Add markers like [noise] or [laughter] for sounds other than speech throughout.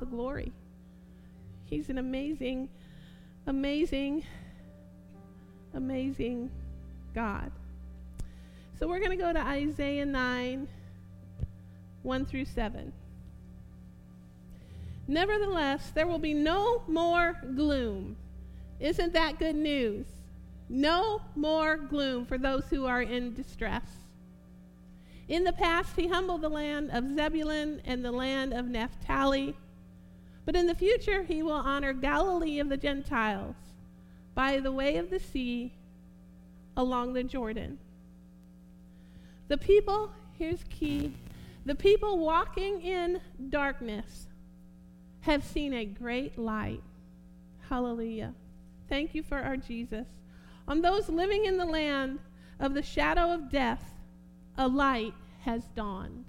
the glory. He's an amazing, amazing, amazing God. So we're going to go to Isaiah 9, 1 through 7. Nevertheless, there will be no more gloom. Isn't that good news? No more gloom for those who are in distress. In the past, he humbled the land of Zebulun and the land of Naphtali. But in the future, he will honor Galilee of the Gentiles by the way of the sea along the Jordan. The people, here's key the people walking in darkness have seen a great light. Hallelujah. Thank you for our Jesus. On those living in the land of the shadow of death, a light has dawned.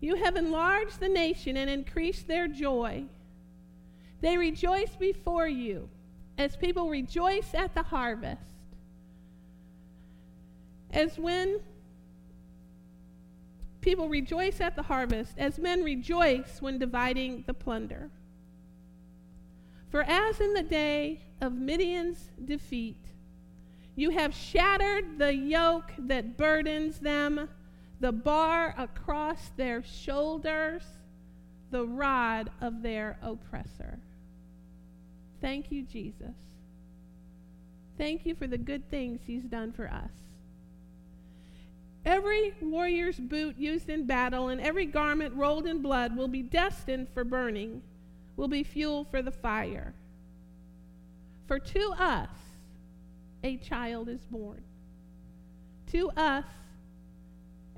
You have enlarged the nation and increased their joy. They rejoice before you as people rejoice at the harvest. As when people rejoice at the harvest, as men rejoice when dividing the plunder. For as in the day of Midian's defeat, you have shattered the yoke that burdens them, the bar across their shoulders, the rod of their oppressor. Thank you, Jesus. Thank you for the good things he's done for us. Every warrior's boot used in battle and every garment rolled in blood will be destined for burning, will be fuel for the fire. For to us, a child is born. To us,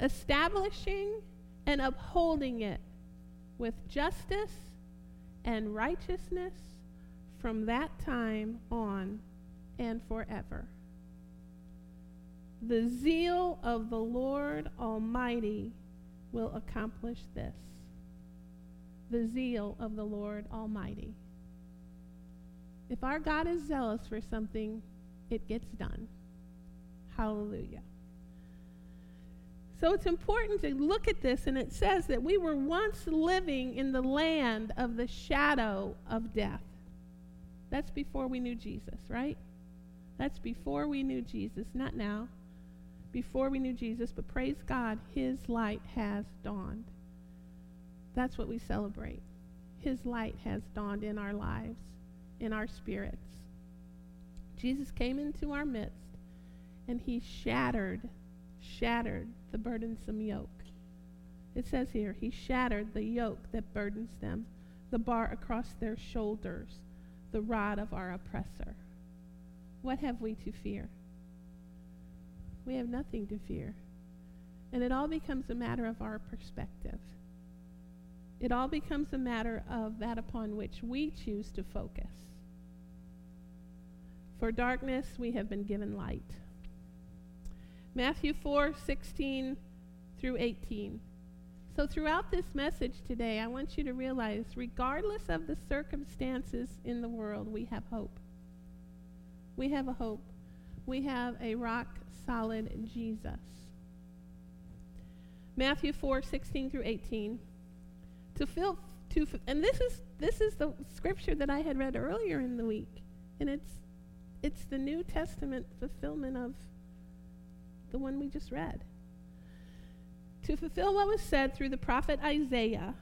establishing and upholding it with justice and righteousness from that time on and forever. The zeal of the Lord Almighty will accomplish this. The zeal of the Lord Almighty. If our God is zealous for something, it gets done. Hallelujah. So it's important to look at this, and it says that we were once living in the land of the shadow of death. That's before we knew Jesus, right? That's before we knew Jesus, not now. Before we knew Jesus, but praise God, His light has dawned. That's what we celebrate. His light has dawned in our lives in our spirits. Jesus came into our midst and he shattered, shattered the burdensome yoke. It says here, he shattered the yoke that burdens them, the bar across their shoulders, the rod of our oppressor. What have we to fear? We have nothing to fear. And it all becomes a matter of our perspective. It all becomes a matter of that upon which we choose to focus. For darkness we have been given light. Matthew 4 16 through 18. So, throughout this message today, I want you to realize, regardless of the circumstances in the world, we have hope. We have a hope. We have a rock solid Jesus. Matthew 4 16 through 18. To fill, to, and this is, this is the scripture that I had read earlier in the week. And it's it's the New Testament fulfillment of the one we just read. To fulfill what was said through the prophet Isaiah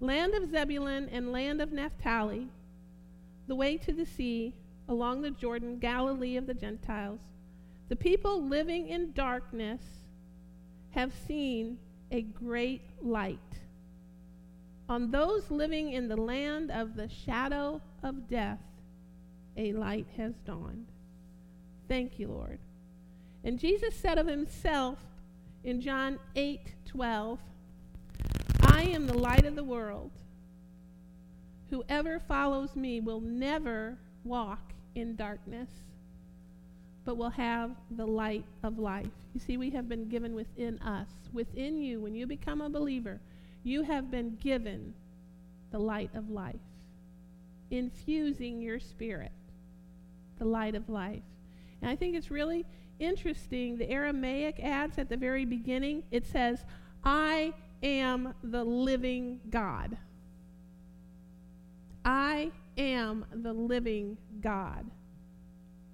land of Zebulun and land of Naphtali, the way to the sea, along the Jordan, Galilee of the Gentiles, the people living in darkness have seen a great light. On those living in the land of the shadow of death, a light has dawned. Thank you, Lord. And Jesus said of himself in John 8 12, I am the light of the world. Whoever follows me will never walk in darkness, but will have the light of life. You see, we have been given within us, within you, when you become a believer, you have been given the light of life, infusing your spirit, the light of life. And I think it's really interesting. The Aramaic adds at the very beginning, it says, I am the living God. I am the living God.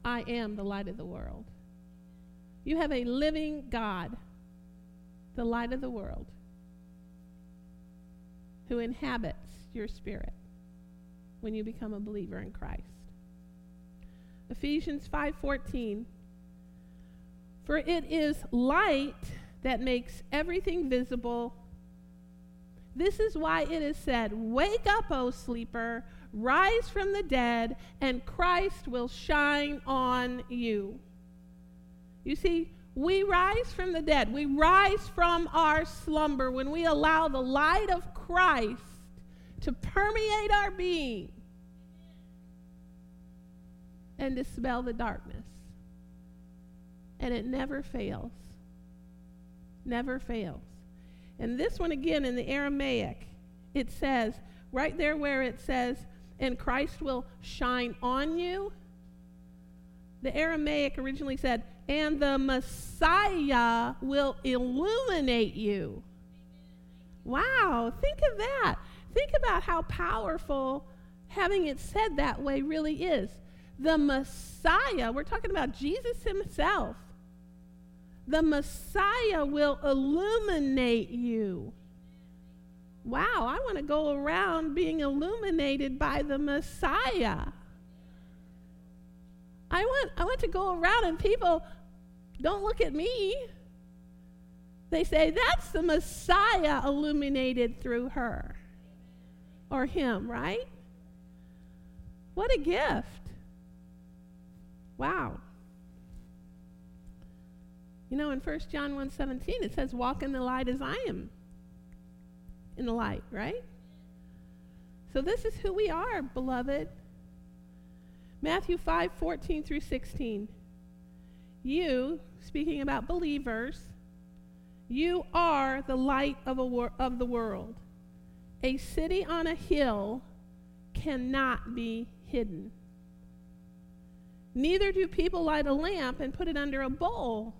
I am the light of the world. You have a living God, the light of the world, who inhabits your spirit when you become a believer in Christ. Ephesians 5:14 For it is light that makes everything visible this is why it is said, Wake up, O sleeper, rise from the dead, and Christ will shine on you. You see, we rise from the dead. We rise from our slumber when we allow the light of Christ to permeate our being and dispel the darkness. And it never fails. Never fails. And this one again in the Aramaic, it says, right there where it says, and Christ will shine on you. The Aramaic originally said, and the Messiah will illuminate you. Wow, think of that. Think about how powerful having it said that way really is. The Messiah, we're talking about Jesus himself the Messiah will illuminate you. Wow, I want to go around being illuminated by the Messiah. I want, I want to go around and people don't look at me. They say, that's the Messiah illuminated through her or him, right? What a gift. Wow. You know, in 1 John 1 17, it says, Walk in the light as I am in the light, right? So this is who we are, beloved. Matthew 5 14 through 16. You, speaking about believers, you are the light of, wor- of the world. A city on a hill cannot be hidden. Neither do people light a lamp and put it under a bowl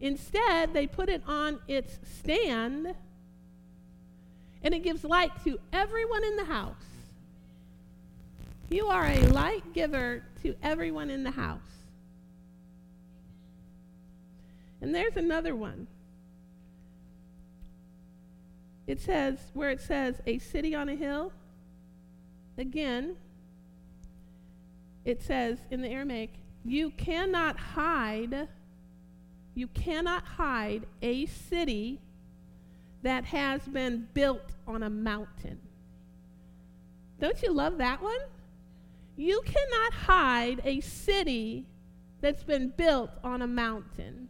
Instead, they put it on its stand and it gives light to everyone in the house. You are a light giver to everyone in the house. And there's another one. It says, where it says, a city on a hill, again, it says in the Aramaic, you cannot hide you cannot hide a city that has been built on a mountain. Don't you love that one? You cannot hide a city that's been built on a mountain.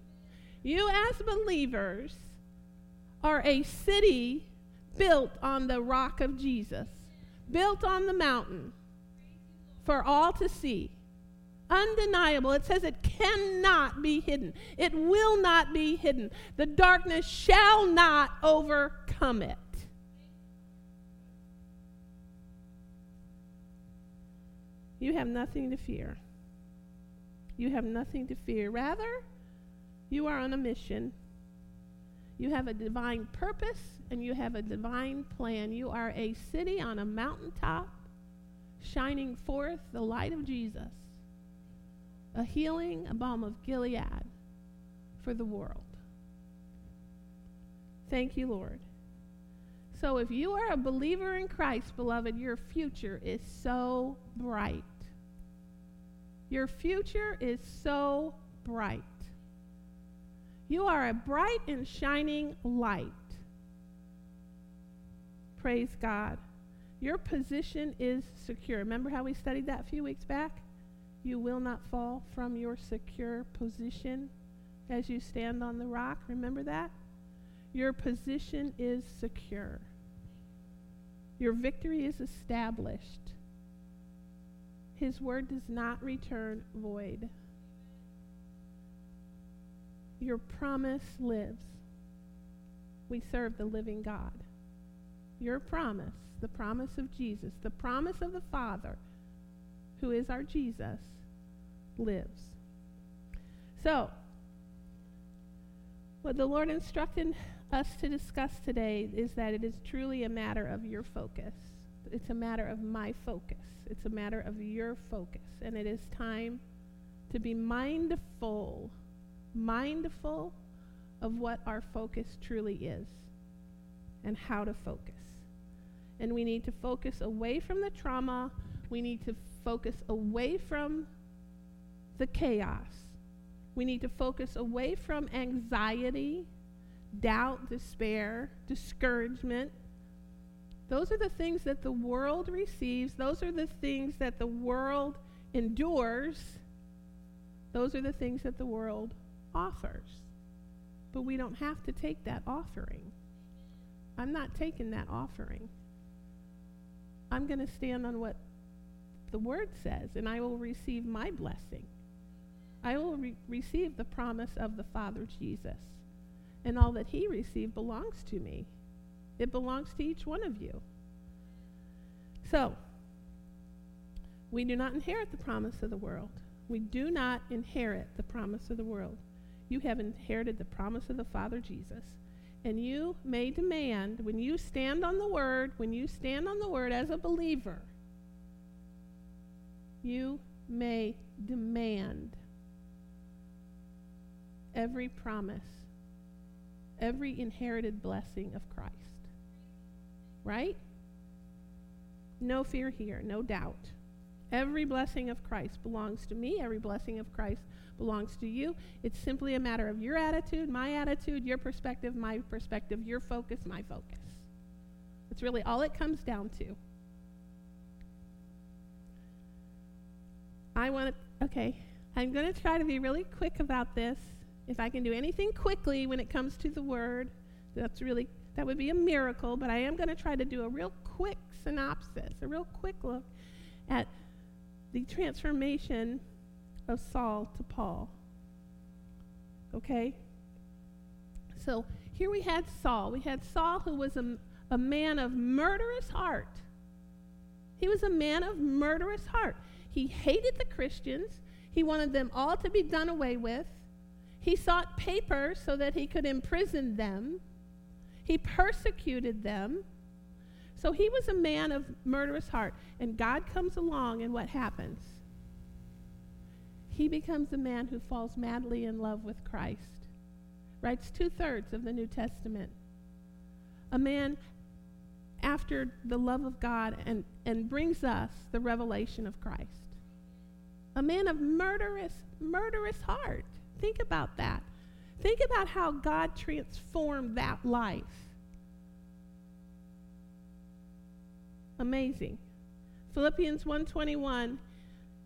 You, as believers, are a city built on the rock of Jesus, built on the mountain for all to see undeniable. It says it cannot be hidden, it will not be hidden. The darkness shall not overcome it. You have nothing to fear. You have nothing to fear. Rather, you are on a mission. You have a divine purpose and you have a divine plan. You are a city on a mountaintop shining forth the light of Jesus a healing, a balm of Gilead for the world. Thank you, Lord. So, if you are a believer in Christ, beloved, your future is so bright. Your future is so bright. You are a bright and shining light. Praise God. Your position is secure. Remember how we studied that a few weeks back? You will not fall from your secure position as you stand on the rock. Remember that? Your position is secure. Your victory is established. His word does not return void. Your promise lives. We serve the living God. Your promise, the promise of Jesus, the promise of the Father, who is our Jesus, lives. So, what the Lord instructed us to discuss today is that it is truly a matter of your focus. It's a matter of my focus. It's a matter of your focus. And it is time to be mindful, mindful of what our focus truly is and how to focus. And we need to focus away from the trauma. We need to focus away from the chaos. We need to focus away from anxiety, doubt, despair, discouragement. Those are the things that the world receives, those are the things that the world endures, those are the things that the world offers. But we don't have to take that offering. I'm not taking that offering. I'm going to stand on what the word says, and I will receive my blessing. I will re- receive the promise of the Father Jesus. And all that he received belongs to me. It belongs to each one of you. So, we do not inherit the promise of the world. We do not inherit the promise of the world. You have inherited the promise of the Father Jesus. And you may demand, when you stand on the Word, when you stand on the Word as a believer, you may demand every promise, every inherited blessing of Christ. Right? No fear here, no doubt. Every blessing of Christ belongs to me, every blessing of Christ belongs to you. It's simply a matter of your attitude, my attitude, your perspective, my perspective, your focus, my focus. That's really all it comes down to. I want to, okay, I'm going to try to be really quick about this. If I can do anything quickly when it comes to the word, that's really, that would be a miracle, but I am going to try to do a real quick synopsis, a real quick look at the transformation of Saul to Paul. Okay? So here we had Saul. We had Saul, who was a, a man of murderous heart. He was a man of murderous heart. He hated the Christians. He wanted them all to be done away with. He sought paper so that he could imprison them. He persecuted them. So he was a man of murderous heart. And God comes along, and what happens? He becomes a man who falls madly in love with Christ, writes two thirds of the New Testament. A man after the love of God and, and brings us the revelation of Christ. A man of murderous, murderous heart. Think about that. Think about how God transformed that life. Amazing. Philippians 1:21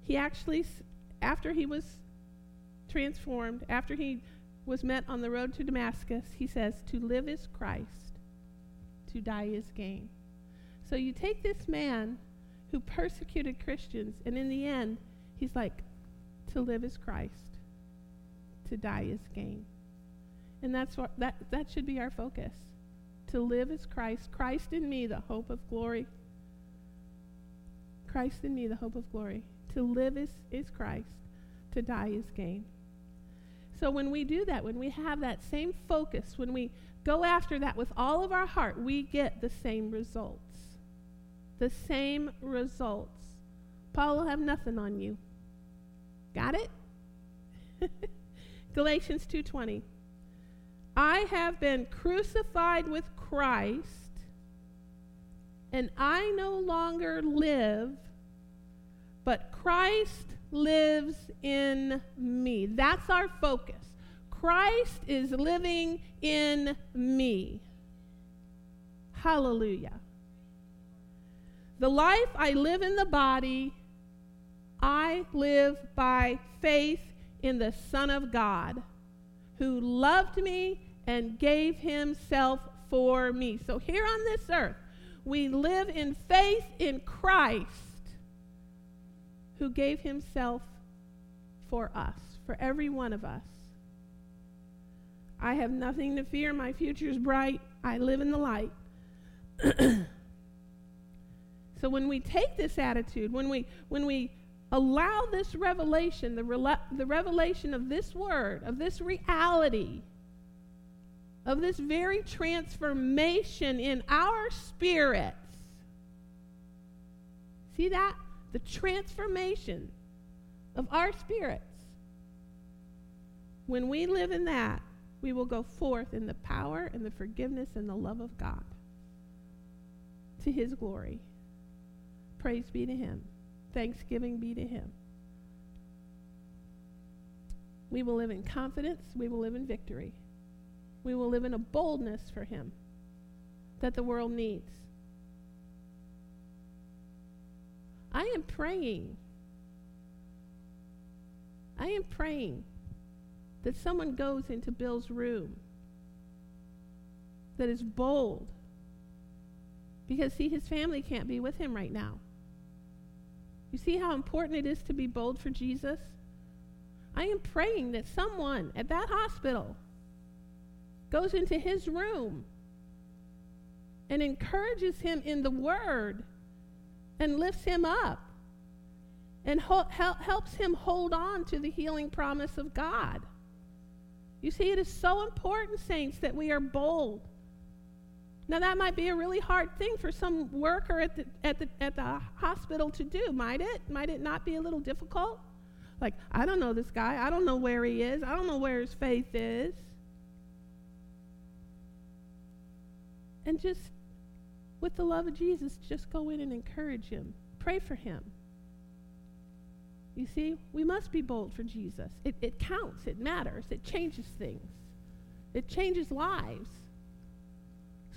he actually after he was transformed, after he was met on the road to Damascus, he says to live is Christ, to die is gain. So you take this man who persecuted Christians and in the end he's like to live is Christ to die is gain. And that's what that that should be our focus. To live is Christ, Christ in me, the hope of glory. Christ in me, the hope of glory. To live is, is Christ, to die is gain. So when we do that, when we have that same focus, when we go after that with all of our heart, we get the same results. The same results. Paul will have nothing on you. Got it? [laughs] Galatians 2:20. I have been crucified with Christ, and I no longer live, but Christ lives in me. That's our focus. Christ is living in me. Hallelujah. The life I live in the body, I live by faith in the Son of God who loved me and gave himself for me. So here on this earth, we live in faith in Christ who gave himself for us, for every one of us. I have nothing to fear. My future is bright. I live in the light. [clears throat] so when we take this attitude, when we when we allow this revelation, the, the revelation of this word, of this reality, of this very transformation in our spirits. See that? The transformation of our spirits. When we live in that, we will go forth in the power and the forgiveness and the love of God to his glory. Praise be to him. Thanksgiving be to him. We will live in confidence. We will live in victory. We will live in a boldness for him that the world needs. I am praying. I am praying that someone goes into Bill's room that is bold because, see, his family can't be with him right now. You see how important it is to be bold for Jesus? I am praying that someone at that hospital goes into his room and encourages him in the Word and lifts him up and ho- hel- helps him hold on to the healing promise of God. You see, it is so important, saints, that we are bold. Now, that might be a really hard thing for some worker at the, at the, at the hospital to do, might it? Might it not be a little difficult? Like, I don't know this guy. I don't know where he is. I don't know where his faith is. And just, with the love of Jesus, just go in and encourage him. Pray for him. You see, we must be bold for Jesus. It, it counts, it matters, it changes things, it changes lives.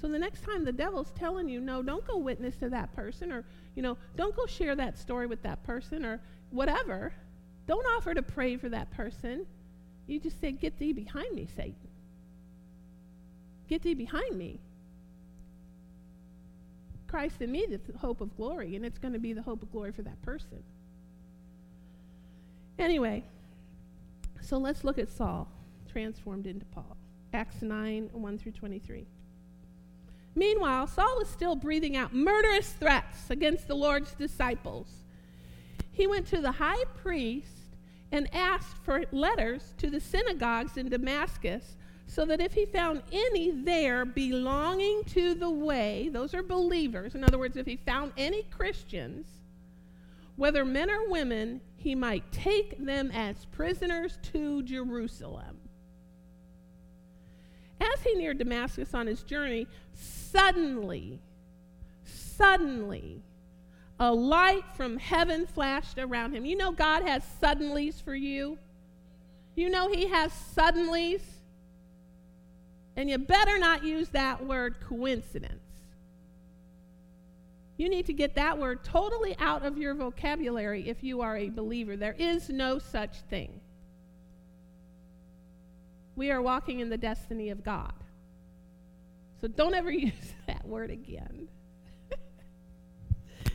So the next time the devil's telling you, no, don't go witness to that person, or, you know, don't go share that story with that person, or whatever, don't offer to pray for that person. You just say, Get thee behind me, Satan. Get thee behind me. Christ in me, the hope of glory, and it's going to be the hope of glory for that person. Anyway, so let's look at Saul transformed into Paul. Acts 9 1 through 23. Meanwhile, Saul was still breathing out murderous threats against the Lord's disciples. He went to the high priest and asked for letters to the synagogues in Damascus so that if he found any there belonging to the way, those are believers, in other words, if he found any Christians, whether men or women, he might take them as prisoners to Jerusalem. As he neared Damascus on his journey, suddenly, suddenly, a light from heaven flashed around him. You know, God has suddenlies for you. You know, He has suddenlies. And you better not use that word coincidence. You need to get that word totally out of your vocabulary if you are a believer. There is no such thing. We are walking in the destiny of God. So don't ever [laughs] use that word again. [laughs]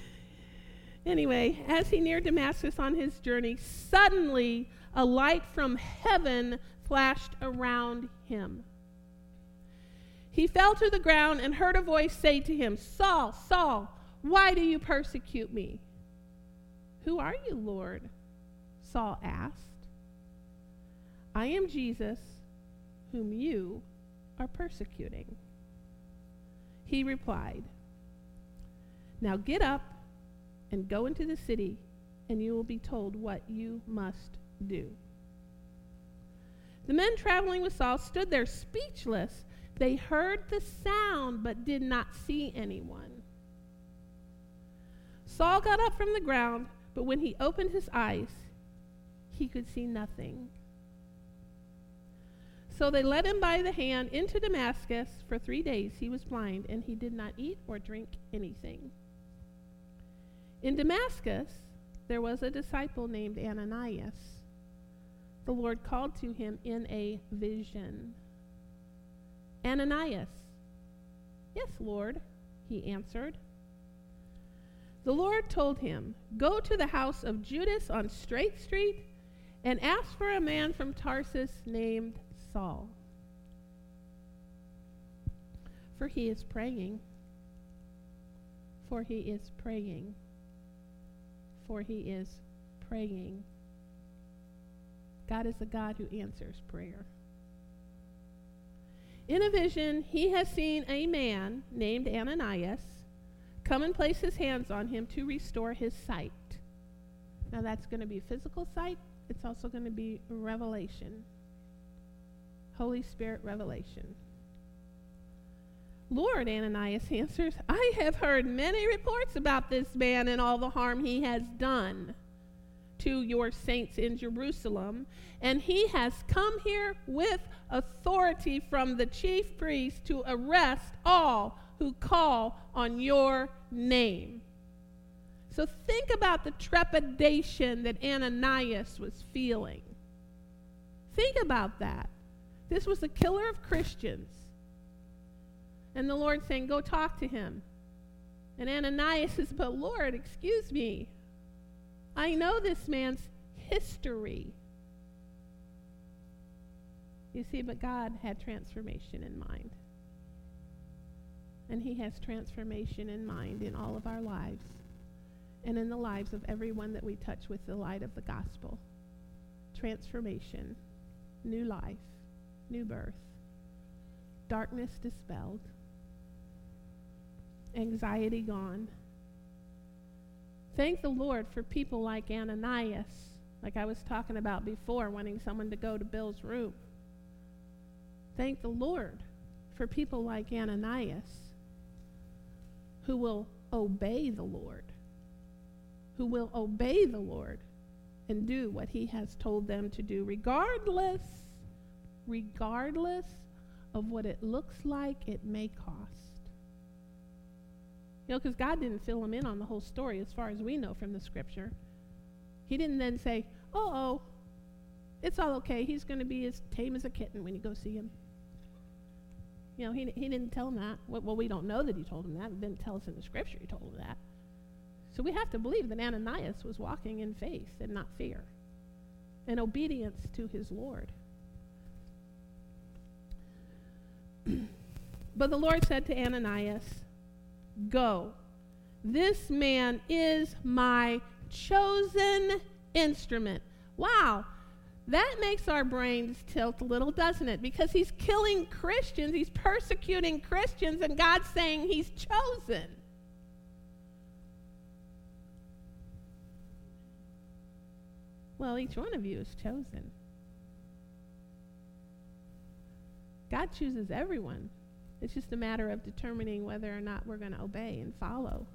anyway, as he neared Damascus on his journey, suddenly a light from heaven flashed around him. He fell to the ground and heard a voice say to him, Saul, Saul, why do you persecute me? Who are you, Lord? Saul asked. I am Jesus, whom you are persecuting. He replied, Now get up and go into the city, and you will be told what you must do. The men traveling with Saul stood there speechless. They heard the sound, but did not see anyone. Saul got up from the ground, but when he opened his eyes, he could see nothing. So they led him by the hand into Damascus. For three days he was blind, and he did not eat or drink anything. In Damascus, there was a disciple named Ananias. The Lord called to him in a vision Ananias. Yes, Lord, he answered. The Lord told him, Go to the house of Judas on Straight Street and ask for a man from Tarsus named Saul. For he is praying. For he is praying. For he is praying. God is a God who answers prayer. In a vision, he has seen a man named Ananias come and place his hands on him to restore his sight. Now, that's going to be physical sight, it's also going to be revelation. Holy Spirit revelation. Lord, Ananias answers, I have heard many reports about this man and all the harm he has done to your saints in Jerusalem, and he has come here with authority from the chief priest to arrest all who call on your name. So think about the trepidation that Ananias was feeling. Think about that. This was the killer of Christians. And the Lord saying, Go talk to him. And Ananias says, But Lord, excuse me. I know this man's history. You see, but God had transformation in mind. And He has transformation in mind in all of our lives and in the lives of everyone that we touch with the light of the gospel. Transformation, new life, new birth, darkness dispelled, anxiety gone. Thank the Lord for people like Ananias, like I was talking about before, wanting someone to go to Bill's room. Thank the Lord for people like Ananias who will obey the Lord, who will obey the Lord and do what he has told them to do, regardless, regardless of what it looks like it may cost. Know, because God didn't fill him in on the whole story as far as we know from the scripture. He didn't then say, oh, oh, it's all okay. He's going to be as tame as a kitten when you go see him. You know, he, he didn't tell him that. Well, we don't know that he told him that. It didn't tell us in the scripture he told him that. So we have to believe that Ananias was walking in faith and not fear, and obedience to his Lord. [clears throat] but the Lord said to Ananias, Go. This man is my chosen instrument. Wow. That makes our brains tilt a little, doesn't it? Because he's killing Christians, he's persecuting Christians, and God's saying he's chosen. Well, each one of you is chosen. God chooses everyone. It's just a matter of determining whether or not we're going to obey and follow,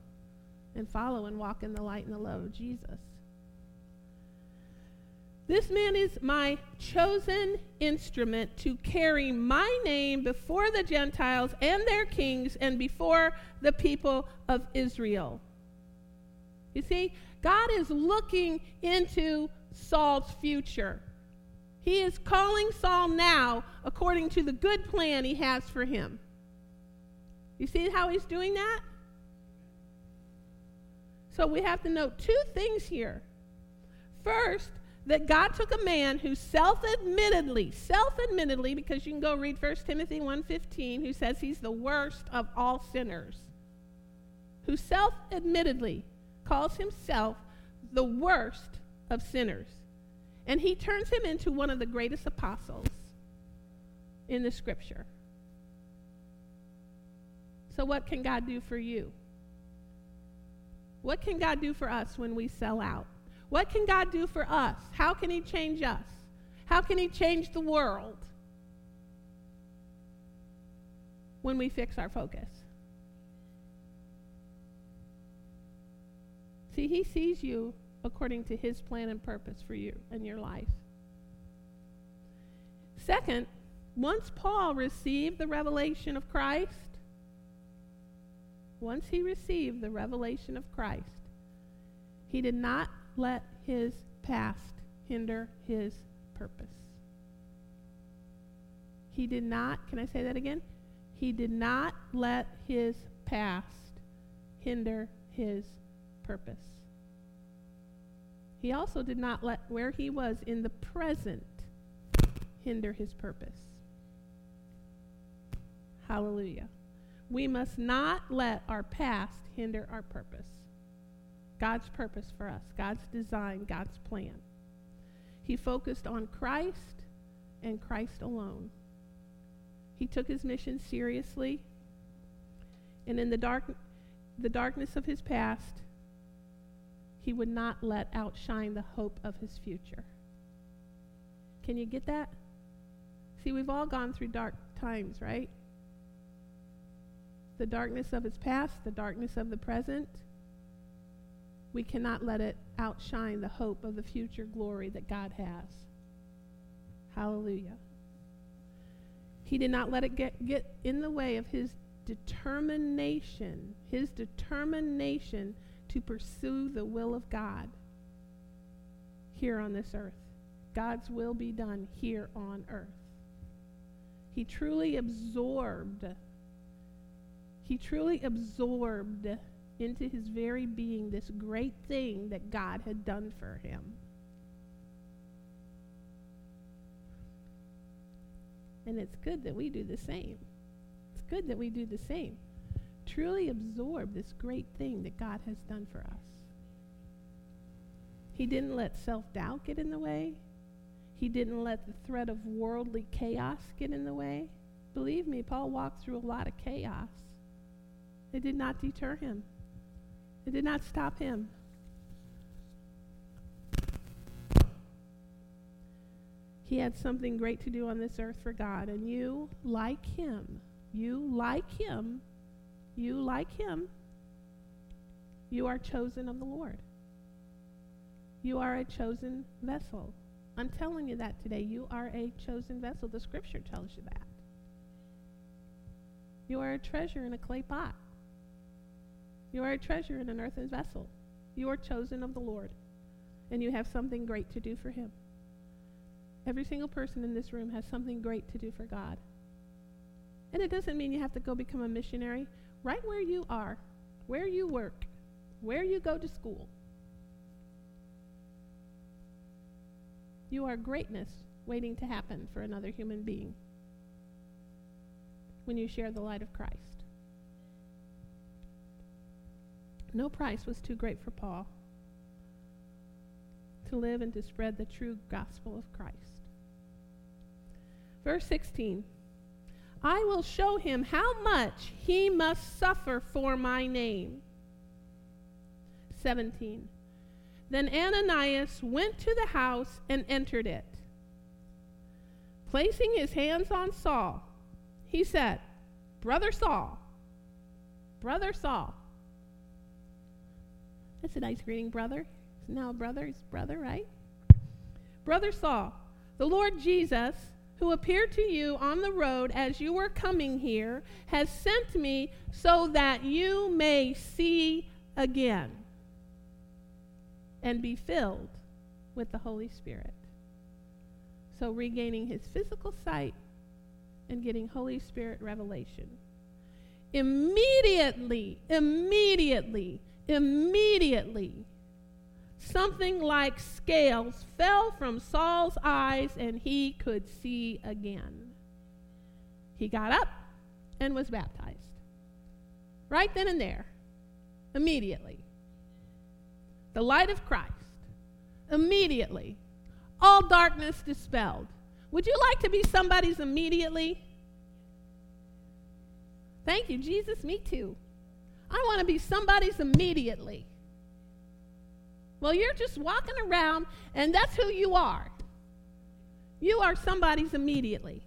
and follow and walk in the light and the love of Jesus. This man is my chosen instrument to carry my name before the Gentiles and their kings and before the people of Israel. You see, God is looking into Saul's future. He is calling Saul now according to the good plan he has for him. You see how he's doing that? So we have to note two things here. First, that God took a man who self-admittedly, self-admittedly, because you can go read 1 Timothy 1.15, who says he's the worst of all sinners, who self-admittedly calls himself the worst of sinners. And he turns him into one of the greatest apostles in the scripture. So, what can God do for you? What can God do for us when we sell out? What can God do for us? How can He change us? How can He change the world when we fix our focus? See, He sees you according to His plan and purpose for you and your life. Second, once Paul received the revelation of Christ, once he received the revelation of Christ, he did not let his past hinder his purpose. He did not, can I say that again? He did not let his past hinder his purpose. He also did not let where he was in the present hinder his purpose. Hallelujah. We must not let our past hinder our purpose. God's purpose for us, God's design, God's plan. He focused on Christ and Christ alone. He took his mission seriously, and in the, dark, the darkness of his past, he would not let outshine the hope of his future. Can you get that? See, we've all gone through dark times, right? The darkness of his past, the darkness of the present. We cannot let it outshine the hope of the future glory that God has. Hallelujah. He did not let it get, get in the way of his determination, his determination to pursue the will of God here on this earth. God's will be done here on earth. He truly absorbed, he truly absorbed into his very being this great thing that God had done for him. And it's good that we do the same. It's good that we do the same. Truly absorb this great thing that God has done for us. He didn't let self doubt get in the way. He didn't let the threat of worldly chaos get in the way. Believe me, Paul walked through a lot of chaos. It did not deter him, it did not stop him. He had something great to do on this earth for God, and you, like him, you, like him, you, like him, you are chosen of the Lord. You are a chosen vessel. I'm telling you that today. You are a chosen vessel. The scripture tells you that. You are a treasure in a clay pot. You are a treasure in an earthen vessel. You are chosen of the Lord, and you have something great to do for Him. Every single person in this room has something great to do for God. And it doesn't mean you have to go become a missionary. Right where you are, where you work, where you go to school, you are greatness waiting to happen for another human being when you share the light of Christ. No price was too great for Paul to live and to spread the true gospel of Christ. Verse 16 I will show him how much he must suffer for my name. 17. Then Ananias went to the house and entered it. Placing his hands on Saul, he said, Brother Saul, Brother Saul. That's a nice greeting, brother. He's now brother, he's brother, right? Brother Saul, the Lord Jesus who appeared to you on the road as you were coming here, has sent me so that you may see again and be filled with the Holy Spirit. So, regaining his physical sight and getting Holy Spirit revelation. Immediately, immediately, immediately, something like scales fell from Saul's eyes and he could see again. He got up and was baptized. Right then and there, immediately. The light of Christ, immediately. All darkness dispelled. Would you like to be somebody's immediately? Thank you, Jesus. Me too. I want to be somebody's immediately. Well, you're just walking around, and that's who you are. You are somebody's immediately.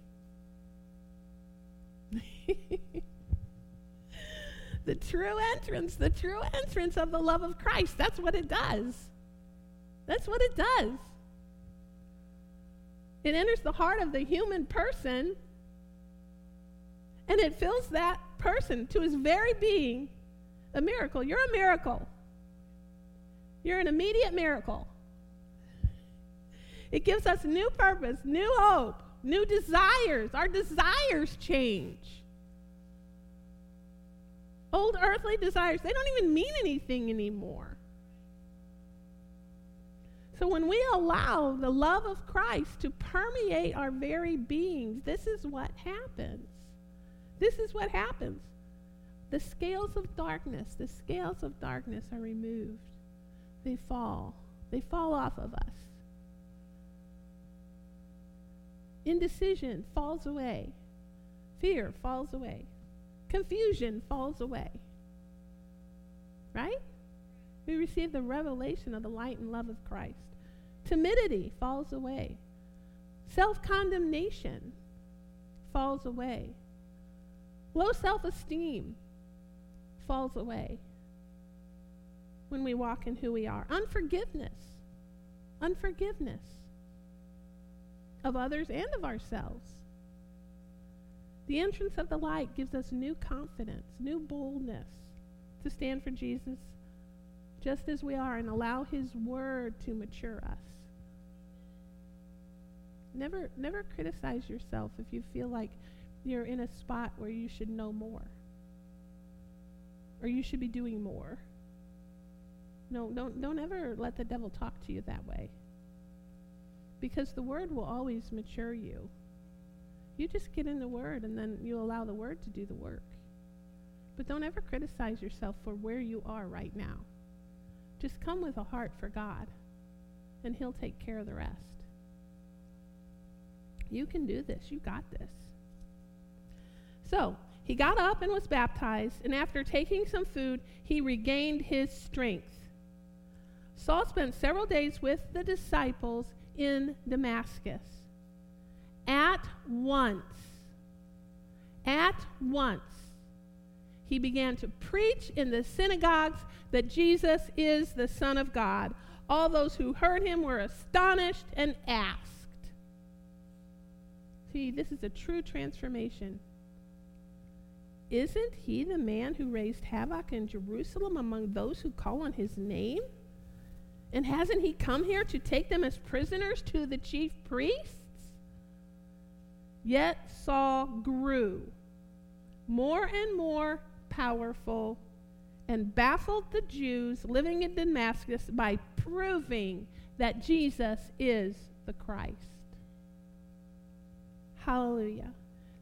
[laughs] the true entrance, the true entrance of the love of Christ. That's what it does. That's what it does. It enters the heart of the human person, and it fills that person to his very being a miracle. You're a miracle. You're an immediate miracle. It gives us new purpose, new hope, new desires. Our desires change. Old earthly desires, they don't even mean anything anymore. So when we allow the love of Christ to permeate our very beings, this is what happens. This is what happens. The scales of darkness, the scales of darkness are removed. They fall. They fall off of us. Indecision falls away. Fear falls away. Confusion falls away. Right? We receive the revelation of the light and love of Christ. Timidity falls away. Self condemnation falls away. Low self esteem falls away when we walk in who we are. Unforgiveness. Unforgiveness of others and of ourselves. The entrance of the light gives us new confidence, new boldness to stand for Jesus just as we are and allow his word to mature us. Never never criticize yourself if you feel like you're in a spot where you should know more or you should be doing more. No, don't don't ever let the devil talk to you that way. Because the word will always mature you. You just get in the word and then you allow the word to do the work. But don't ever criticize yourself for where you are right now. Just come with a heart for God, and He'll take care of the rest. You can do this. You got this. So, he got up and was baptized, and after taking some food, he regained his strength. Saul spent several days with the disciples in Damascus. At once, at once, he began to preach in the synagogues that Jesus is the Son of God. All those who heard him were astonished and asked. See, this is a true transformation. Isn't he the man who raised havoc in Jerusalem among those who call on his name? And hasn't he come here to take them as prisoners to the chief priests? Yet Saul grew more and more powerful and baffled the Jews living in Damascus by proving that Jesus is the Christ. Hallelujah.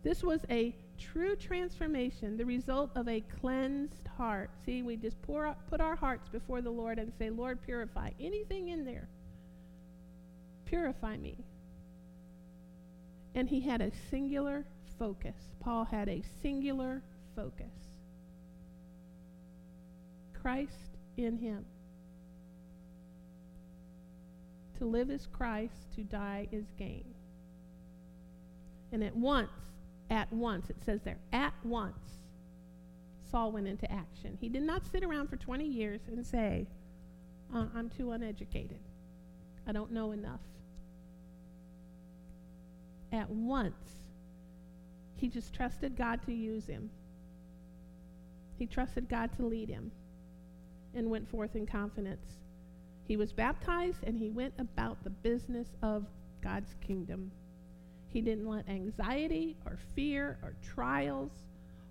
This was a true transformation, the result of a cleansed heart. See, we just pour, put our hearts before the Lord and say, Lord, purify anything in there. Purify me. And he had a singular focus. Paul had a singular focus. Christ in him. To live is Christ, to die is gain. And at once, at once, it says there, at once, Saul went into action. He did not sit around for 20 years and say, uh, I'm too uneducated. I don't know enough. At once, he just trusted God to use him. He trusted God to lead him and went forth in confidence. He was baptized and he went about the business of God's kingdom. He didn't let anxiety or fear or trials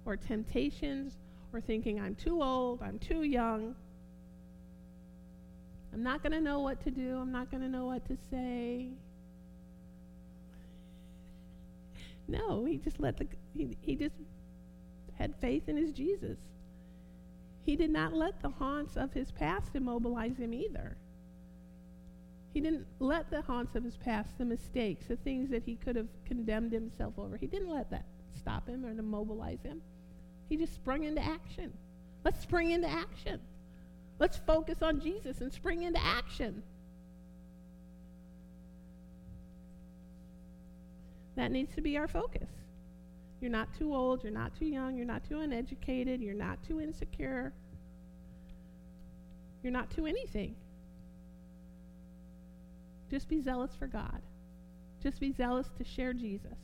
or temptations or thinking I'm too old, I'm too young, I'm not going to know what to do, I'm not going to know what to say. No, he just let the he, he just had faith in his Jesus. He did not let the haunts of his past immobilize him either. He didn't let the haunts of his past, the mistakes, the things that he could have condemned himself over, he didn't let that stop him or immobilize him. He just sprung into action. Let's spring into action. Let's focus on Jesus and spring into action. That needs to be our focus. You're not too old, you're not too young, you're not too uneducated, you're not too insecure, you're not too anything. Just be zealous for God. Just be zealous to share Jesus.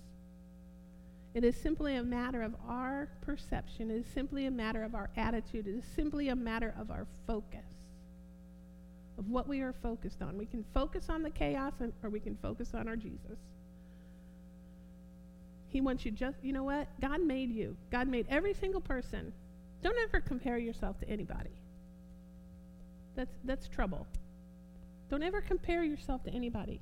It is simply a matter of our perception. It is simply a matter of our attitude. It is simply a matter of our focus, of what we are focused on. We can focus on the chaos and, or we can focus on our Jesus. He wants you just, you know what? God made you. God made every single person Don't ever compare yourself to anybody. That's, that's trouble. Don't ever compare yourself to anybody.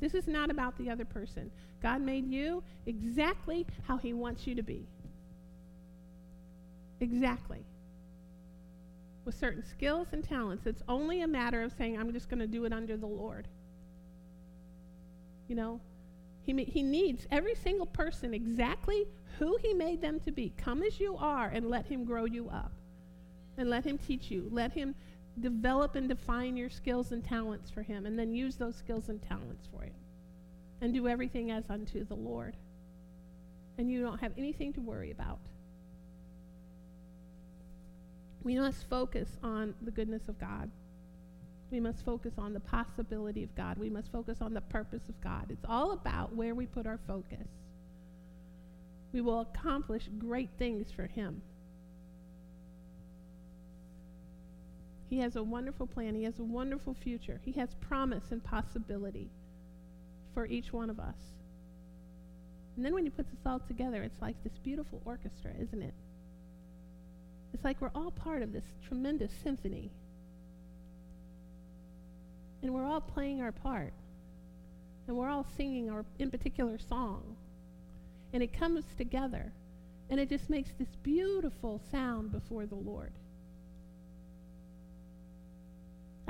This is not about the other person. God made you exactly how He wants you to be. Exactly. With certain skills and talents. It's only a matter of saying, I'm just going to do it under the Lord. You know, he, he needs every single person exactly who He made them to be. Come as you are and let Him grow you up. And let Him teach you. Let Him develop and define your skills and talents for Him. And then use those skills and talents for Him. And do everything as unto the Lord. And you don't have anything to worry about. We must focus on the goodness of God. We must focus on the possibility of God. We must focus on the purpose of God. It's all about where we put our focus. We will accomplish great things for Him. He has a wonderful plan. He has a wonderful future. He has promise and possibility for each one of us. And then when you put this all together, it's like this beautiful orchestra, isn't it? It's like we're all part of this tremendous symphony. And we're all playing our part. And we're all singing our in particular song. And it comes together. And it just makes this beautiful sound before the Lord.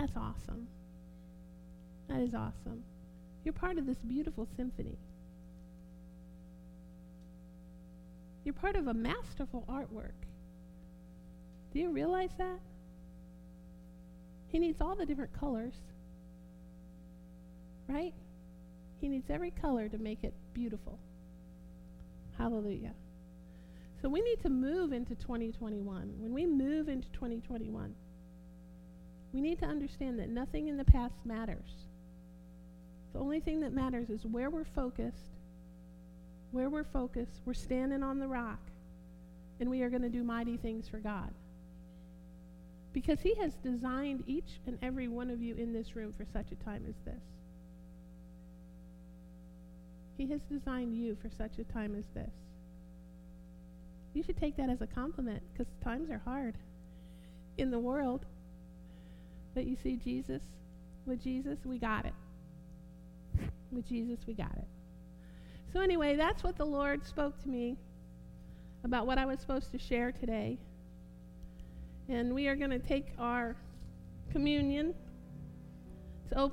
That's awesome. That is awesome. You're part of this beautiful symphony. You're part of a masterful artwork. Do you realize that? He needs all the different colors. Right? He needs every color to make it beautiful. Hallelujah. So we need to move into 2021. When we move into 2021, we need to understand that nothing in the past matters. The only thing that matters is where we're focused. Where we're focused, we're standing on the rock, and we are going to do mighty things for God. Because He has designed each and every one of you in this room for such a time as this. He has designed you for such a time as this. You should take that as a compliment because times are hard in the world. But you see, Jesus, with Jesus, we got it. With Jesus, we got it. So, anyway, that's what the Lord spoke to me about what I was supposed to share today. And we are going to take our communion to open.